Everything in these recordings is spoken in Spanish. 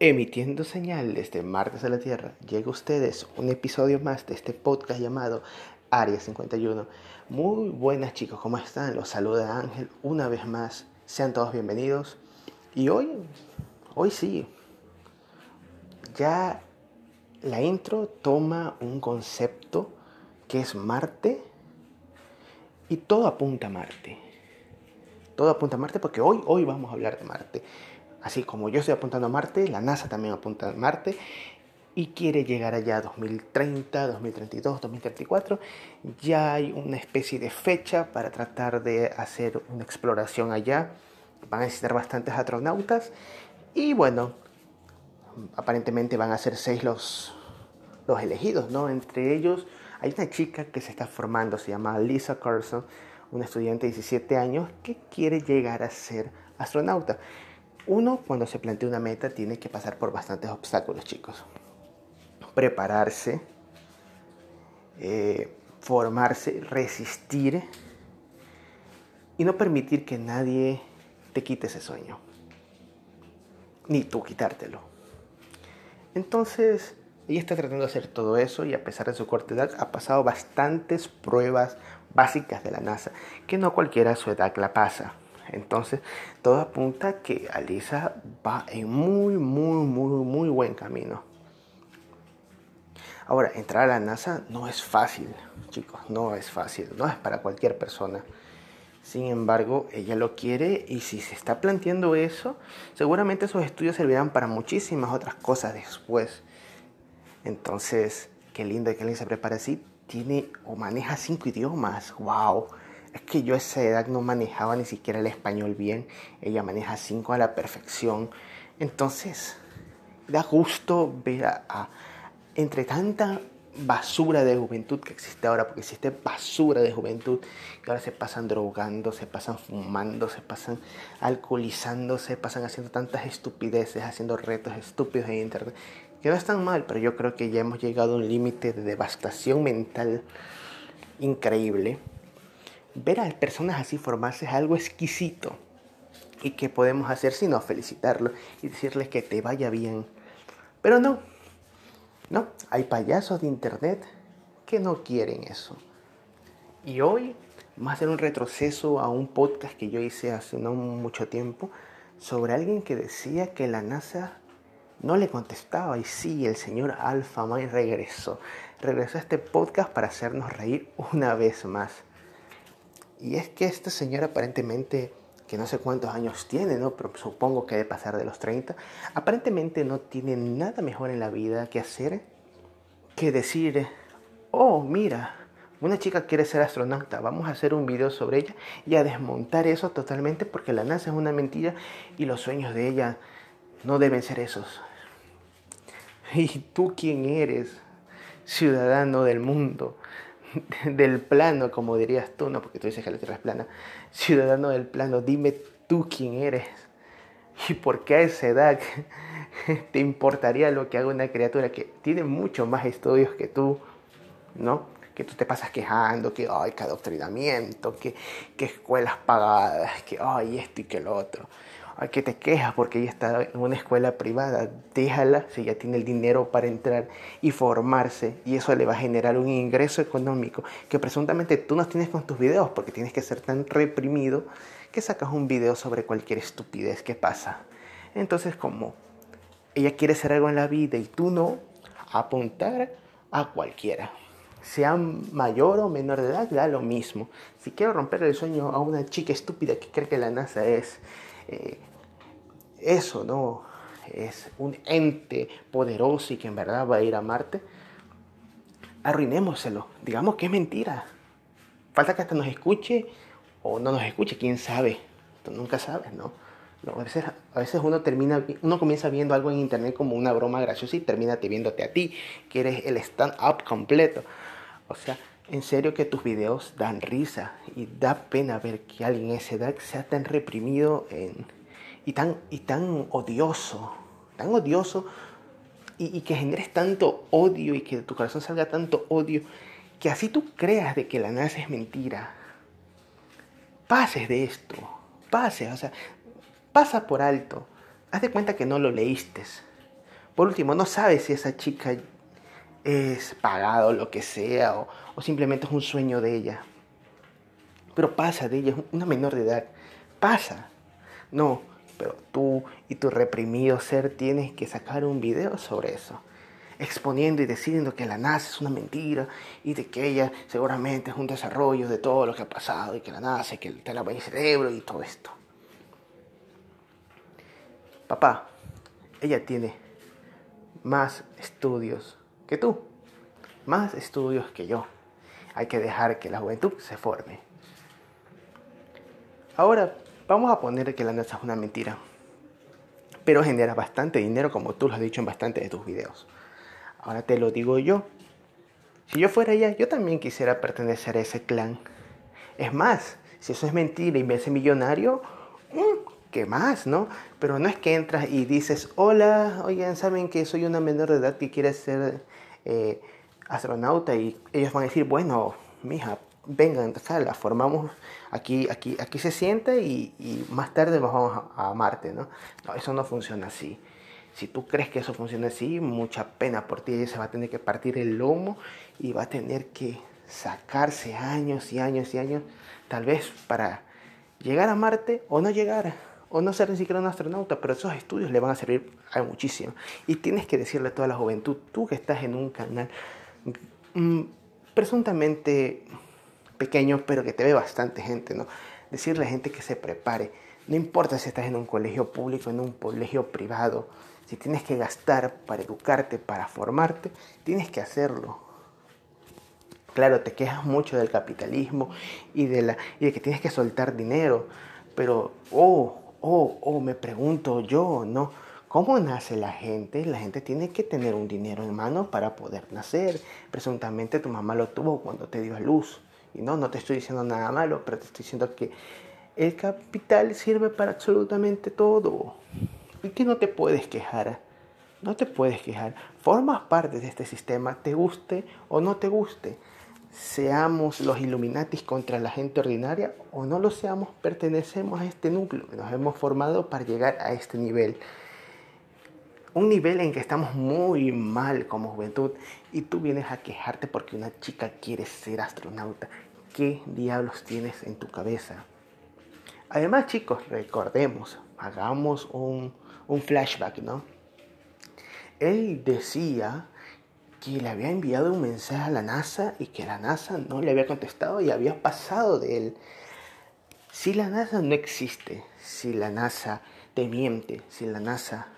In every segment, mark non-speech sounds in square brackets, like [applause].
Emitiendo señal desde Marte a la Tierra, llega a ustedes un episodio más de este podcast llamado Área 51. Muy buenas chicos, ¿cómo están? Los saluda Ángel una vez más. Sean todos bienvenidos. Y hoy, hoy sí, ya la intro toma un concepto que es Marte y todo apunta a Marte. Todo apunta a Marte porque hoy, hoy vamos a hablar de Marte. Así como yo estoy apuntando a Marte, la NASA también apunta a Marte y quiere llegar allá 2030, 2032, 2034. Ya hay una especie de fecha para tratar de hacer una exploración allá. Van a necesitar bastantes astronautas y bueno, aparentemente van a ser seis los, los elegidos, ¿no? Entre ellos hay una chica que se está formando, se llama Lisa Carson, una estudiante de 17 años que quiere llegar a ser astronauta. Uno, cuando se plantea una meta, tiene que pasar por bastantes obstáculos, chicos. Prepararse, eh, formarse, resistir y no permitir que nadie te quite ese sueño. Ni tú quitártelo. Entonces, ella está tratando de hacer todo eso y a pesar de su corta edad ha pasado bastantes pruebas básicas de la NASA que no cualquiera a su edad la pasa. Entonces, todo apunta a que Alisa va en muy, muy, muy, muy buen camino. Ahora, entrar a la NASA no es fácil, chicos, no es fácil, no es para cualquier persona. Sin embargo, ella lo quiere y si se está planteando eso, seguramente esos estudios servirán para muchísimas otras cosas después. Entonces, qué lindo que alguien se prepare así. Tiene o maneja cinco idiomas. ¡Wow! Es que yo a esa edad no manejaba ni siquiera el español bien. Ella maneja cinco a la perfección. Entonces, da gusto ver a, entre tanta basura de juventud que existe ahora, porque existe basura de juventud, que ahora se pasan drogando, se pasan fumando, se pasan alcoholizando, se pasan haciendo tantas estupideces, haciendo retos estúpidos en internet, que no están mal, pero yo creo que ya hemos llegado a un límite de devastación mental increíble ver a personas así formarse es algo exquisito. ¿Y qué podemos hacer sino felicitarlo y decirles que te vaya bien? Pero no, no, hay payasos de internet que no quieren eso. Y hoy vamos a hacer un retroceso a un podcast que yo hice hace no mucho tiempo sobre alguien que decía que la NASA no le contestaba. Y sí, el señor Alpha May regresó. Regresó a este podcast para hacernos reír una vez más. Y es que esta señora aparentemente, que no sé cuántos años tiene, ¿no? Pero supongo que debe pasar de los 30, aparentemente no tiene nada mejor en la vida que hacer que decir, oh, mira, una chica quiere ser astronauta, vamos a hacer un video sobre ella y a desmontar eso totalmente porque la NASA es una mentira y los sueños de ella no deben ser esos. [laughs] ¿Y tú quién eres? Ciudadano del mundo [laughs] del plano, como dirías tú, no porque tú dices que la Tierra es plana, ciudadano del plano, dime tú quién eres y por qué a esa edad [laughs] te importaría lo que haga una criatura que tiene mucho más estudios que tú, ¿no? Que tú te pasas quejando, que hay que adoctrinamiento, que, que escuelas pagadas, que hay esto y que lo otro que te quejas porque ella está en una escuela privada, déjala si ya tiene el dinero para entrar y formarse y eso le va a generar un ingreso económico que presuntamente tú no tienes con tus videos porque tienes que ser tan reprimido que sacas un video sobre cualquier estupidez que pasa. Entonces como ella quiere hacer algo en la vida y tú no, apuntar a cualquiera. Sea mayor o menor de edad, da lo mismo. Si quiero romper el sueño a una chica estúpida que cree que la NASA es eh, eso, ¿no? Es un ente poderoso y que en verdad va a ir a Marte. Arruinémoselo. Digamos que es mentira. Falta que hasta nos escuche o no nos escuche, quién sabe. Tú nunca sabes, ¿no? a, veces, a veces uno termina, uno comienza viendo algo en internet como una broma graciosa y termina te viéndote a ti, que eres el stand-up completo. O sea, en serio que tus videos dan risa y da pena ver que alguien a esa edad sea tan reprimido y, tan, y tan odioso, tan odioso y, que generes tanto odio y que de tu corazón salga tanto odio que así tú creas de que la NASA es mentira. Pases de esto, pases, o sea, pasa por alto. Haz de cuenta que no lo leíste. Por último, no sabes si esa chica es pagada o lo que sea, o, o simplemente es un sueño de ella. Pero pasa de ella, es una menor de edad. Pasa. No, pero tú y tu reprimido ser tienes que sacar un video sobre eso exponiendo y diciendo que la NASA es una mentira y de que ella seguramente es un desarrollo de todo lo que ha pasado y que la NASA, que te lava el cerebro y todo esto. Papá, ella tiene más estudios que tú, más estudios que yo. Hay que dejar que la juventud se forme. Ahora, vamos a poner que la NASA es una mentira, pero genera bastante dinero como tú lo has dicho en bastante de tus videos. Ahora te lo digo yo. Si yo fuera ella, yo también quisiera pertenecer a ese clan. Es más, si eso es mentira y me hace millonario, mm, ¿qué más, no? Pero no es que entras y dices, hola, oigan, ¿saben que soy una menor de edad que quiere ser eh, astronauta? Y ellos van a decir, bueno, mija, vengan, la formamos aquí, aquí, aquí se siente y, más tarde nos vamos a, Marte, ¿no? No, eso no funciona así. Si tú crees que eso funciona así, mucha pena por ti. se va a tener que partir el lomo y va a tener que sacarse años y años y años, tal vez para llegar a Marte o no llegar, o no ser ni siquiera un astronauta, pero esos estudios le van a servir a muchísimo. Y tienes que decirle a toda la juventud, tú que estás en un canal mm, presuntamente pequeño, pero que te ve bastante gente, ¿no? Decirle a gente que se prepare. No importa si estás en un colegio público, en un colegio privado, si tienes que gastar para educarte, para formarte, tienes que hacerlo. Claro, te quejas mucho del capitalismo y de, la, y de que tienes que soltar dinero, pero, oh, oh, oh, me pregunto yo, ¿no? ¿Cómo nace la gente? La gente tiene que tener un dinero en mano para poder nacer. Presuntamente tu mamá lo tuvo cuando te dio a luz. Y no, no te estoy diciendo nada malo, pero te estoy diciendo que el capital sirve para absolutamente todo. ¿Y que no te puedes quejar? No te puedes quejar. Formas parte de este sistema, te guste o no te guste. Seamos los Illuminatis contra la gente ordinaria o no lo seamos, pertenecemos a este núcleo nos hemos formado para llegar a este nivel. Un nivel en que estamos muy mal como juventud y tú vienes a quejarte porque una chica quiere ser astronauta. ¿Qué diablos tienes en tu cabeza? Además, chicos, recordemos, hagamos un, un flashback, ¿no? Él decía que le había enviado un mensaje a la NASA y que la NASA no le había contestado y había pasado de él. Si la NASA no existe, si la NASA te miente, si la NASA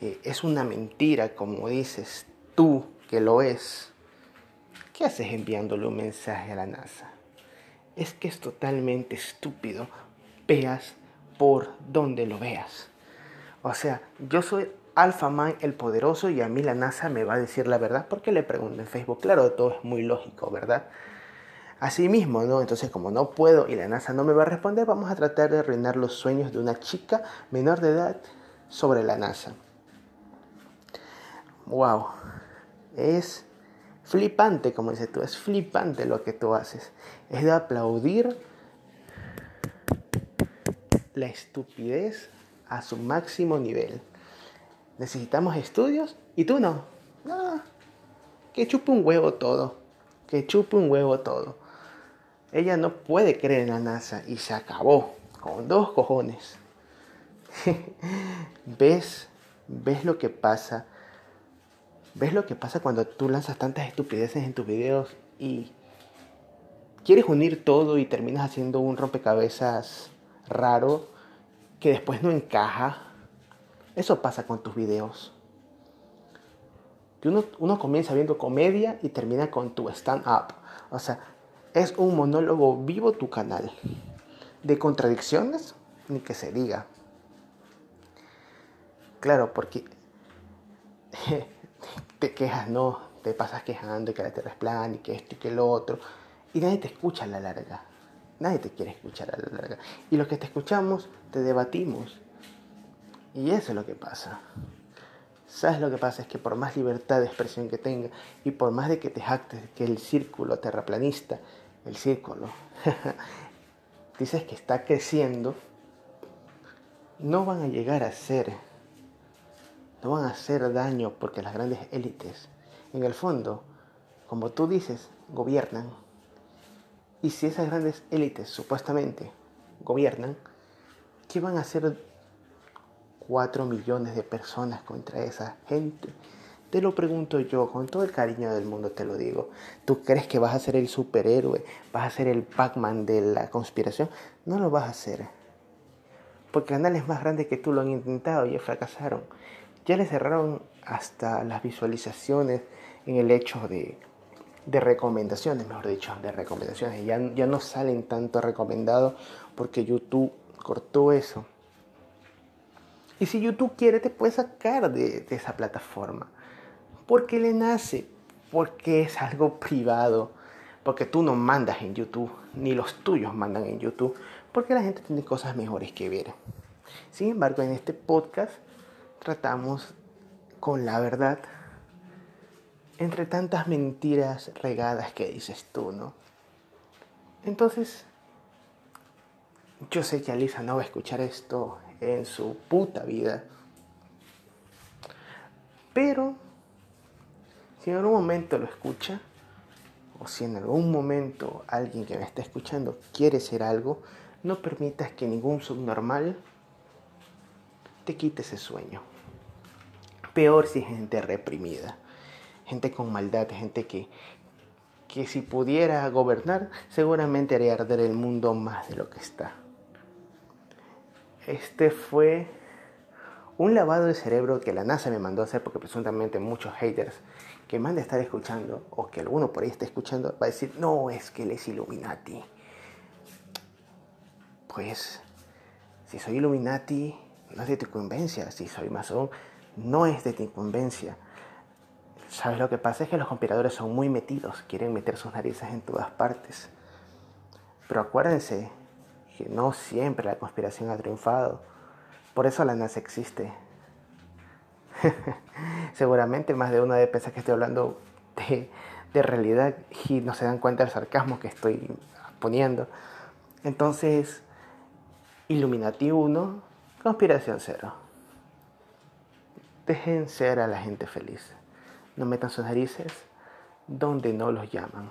eh, es una mentira, como dices tú que lo es, ¿qué haces enviándole un mensaje a la NASA? Es que es totalmente estúpido, veas por donde lo veas. O sea, yo soy Alpha Man el poderoso y a mí la NASA me va a decir la verdad porque le pregunto en Facebook. Claro, todo es muy lógico, ¿verdad? Así mismo, ¿no? Entonces, como no puedo y la NASA no me va a responder, vamos a tratar de arruinar los sueños de una chica menor de edad sobre la NASA. ¡Wow! Es flipante, como dices tú, es flipante lo que tú haces. Es de aplaudir la estupidez a su máximo nivel. Necesitamos estudios y tú no. No, que chupe un huevo todo. Que chupe un huevo todo. Ella no puede creer en la NASA y se acabó. Con dos cojones. [laughs] ¿Ves? ¿Ves lo que pasa? ¿Ves lo que pasa cuando tú lanzas tantas estupideces en tus videos y quieres unir todo y terminas haciendo un rompecabezas raro que después no encaja. Eso pasa con tus videos. Uno, uno comienza viendo comedia y termina con tu stand-up. O sea, es un monólogo vivo tu canal. De contradicciones, ni que se diga. Claro, porque [laughs] te quejas, no, te pasas quejando y que la tierra es plana y que esto y que lo otro. Y nadie te escucha a la larga. Nadie te quiere escuchar a la larga. Y los que te escuchamos, te debatimos. Y eso es lo que pasa. ¿Sabes lo que pasa? Es que por más libertad de expresión que tenga y por más de que te jactes que el círculo terraplanista, el círculo, [laughs] dices que está creciendo, no van a llegar a ser no van a hacer daño porque las grandes élites, en el fondo, como tú dices, gobiernan. Y si esas grandes élites supuestamente gobiernan, ¿qué van a hacer cuatro millones de personas contra esa gente? Te lo pregunto yo, con todo el cariño del mundo te lo digo. ¿Tú crees que vas a ser el superhéroe? ¿Vas a ser el Pac-Man de la conspiración? No lo vas a hacer. Porque canales más grandes que tú lo han intentado y fracasaron. Ya le cerraron hasta las visualizaciones en el hecho de, de recomendaciones, mejor dicho, de recomendaciones. Ya, ya no salen tanto recomendados porque YouTube cortó eso. Y si YouTube quiere, te puede sacar de, de esa plataforma porque le nace, porque es algo privado, porque tú no mandas en YouTube, ni los tuyos mandan en YouTube, porque la gente tiene cosas mejores que ver. Sin embargo, en este podcast tratamos con la verdad entre tantas mentiras regadas que dices tú, ¿no? Entonces, yo sé que Alisa no va a escuchar esto en su puta vida, pero si en algún momento lo escucha, o si en algún momento alguien que me está escuchando quiere ser algo, no permitas que ningún subnormal te quite ese sueño. Peor si es gente reprimida, gente con maldad, gente que, que si pudiera gobernar, seguramente haría arder el mundo más de lo que está. Este fue un lavado de cerebro que la NASA me mandó a hacer porque presuntamente muchos haters que más de estar escuchando, o que alguno por ahí esté escuchando, va a decir, no, es que él es Illuminati. Pues, si soy Illuminati, no es de tu incumbencia. Si soy masón, no es de tu incumbencia. ¿Sabes lo que pasa? Es que los conspiradores son muy metidos, quieren meter sus narices en todas partes. Pero acuérdense que no siempre la conspiración ha triunfado. Por eso la NASA existe. [laughs] Seguramente más de uno de pensar que estoy hablando de, realidad y no se dan cuenta del sarcasmo que estoy poniendo. Entonces, Illuminati 1, conspiración 0. Dejen ser a la gente feliz. No metan sus narices donde no los llaman.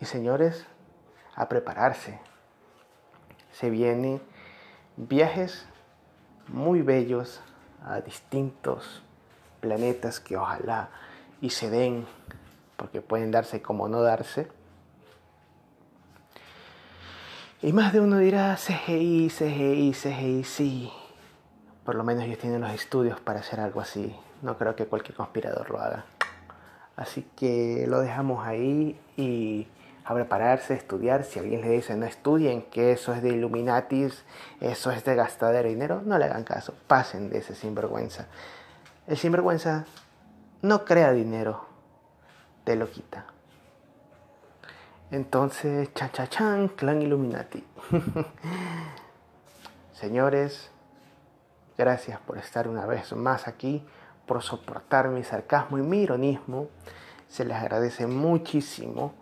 Y señores, a prepararse. Se vienen viajes muy bellos a distintos planetas que ojalá y se den, porque pueden darse como no darse. Y más de uno dirá CGI, CGI, CGI, sí. Por lo menos ellos tienen los estudios para hacer algo así. No creo que cualquier conspirador lo haga. Así que lo dejamos ahí y a prepararse, a estudiar. Si alguien le dice no estudien, que eso es de Illuminatis, eso es de gastadero de dinero, no le hagan caso. Pasen de ese sinvergüenza. El sinvergüenza no crea dinero, te lo quita. Entonces, chan, chan, chan, clan Illuminati. [laughs] Señores, gracias por estar una vez más aquí, por soportar mi sarcasmo y mi ironismo. Se les agradece muchísimo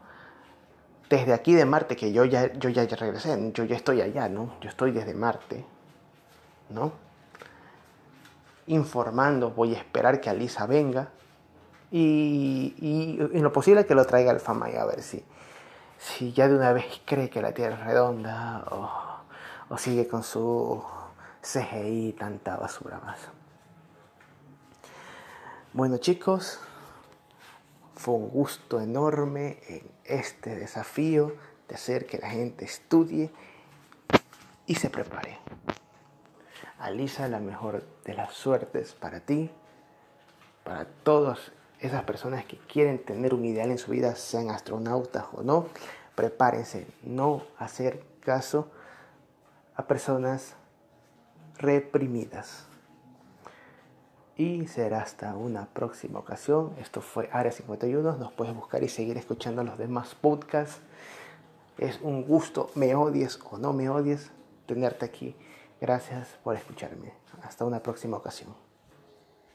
desde aquí de Marte, que yo ya, yo ya regresé, yo ya estoy allá, ¿no? Yo estoy desde Marte, ¿no? Informando, voy a esperar que Alisa venga y, y en lo posible que lo traiga al Famay a ver si, si ya de una vez cree que la Tierra es redonda o, o sigue con su CGI y tanta basura más. Bueno chicos, fue un gusto enorme en este desafío de hacer que la gente estudie y se prepare. Alisa, la mejor de las suertes para ti, para todas esas personas que quieren tener un ideal en su vida, sean astronautas o no. Prepárense, no hacer caso a personas reprimidas y será hasta una próxima ocasión. Esto fue Área 51. Nos puedes buscar y seguir escuchando los demás podcasts. Es un gusto, me odies o no me odies, tenerte aquí. Gracias por escucharme. Hasta una próxima ocasión.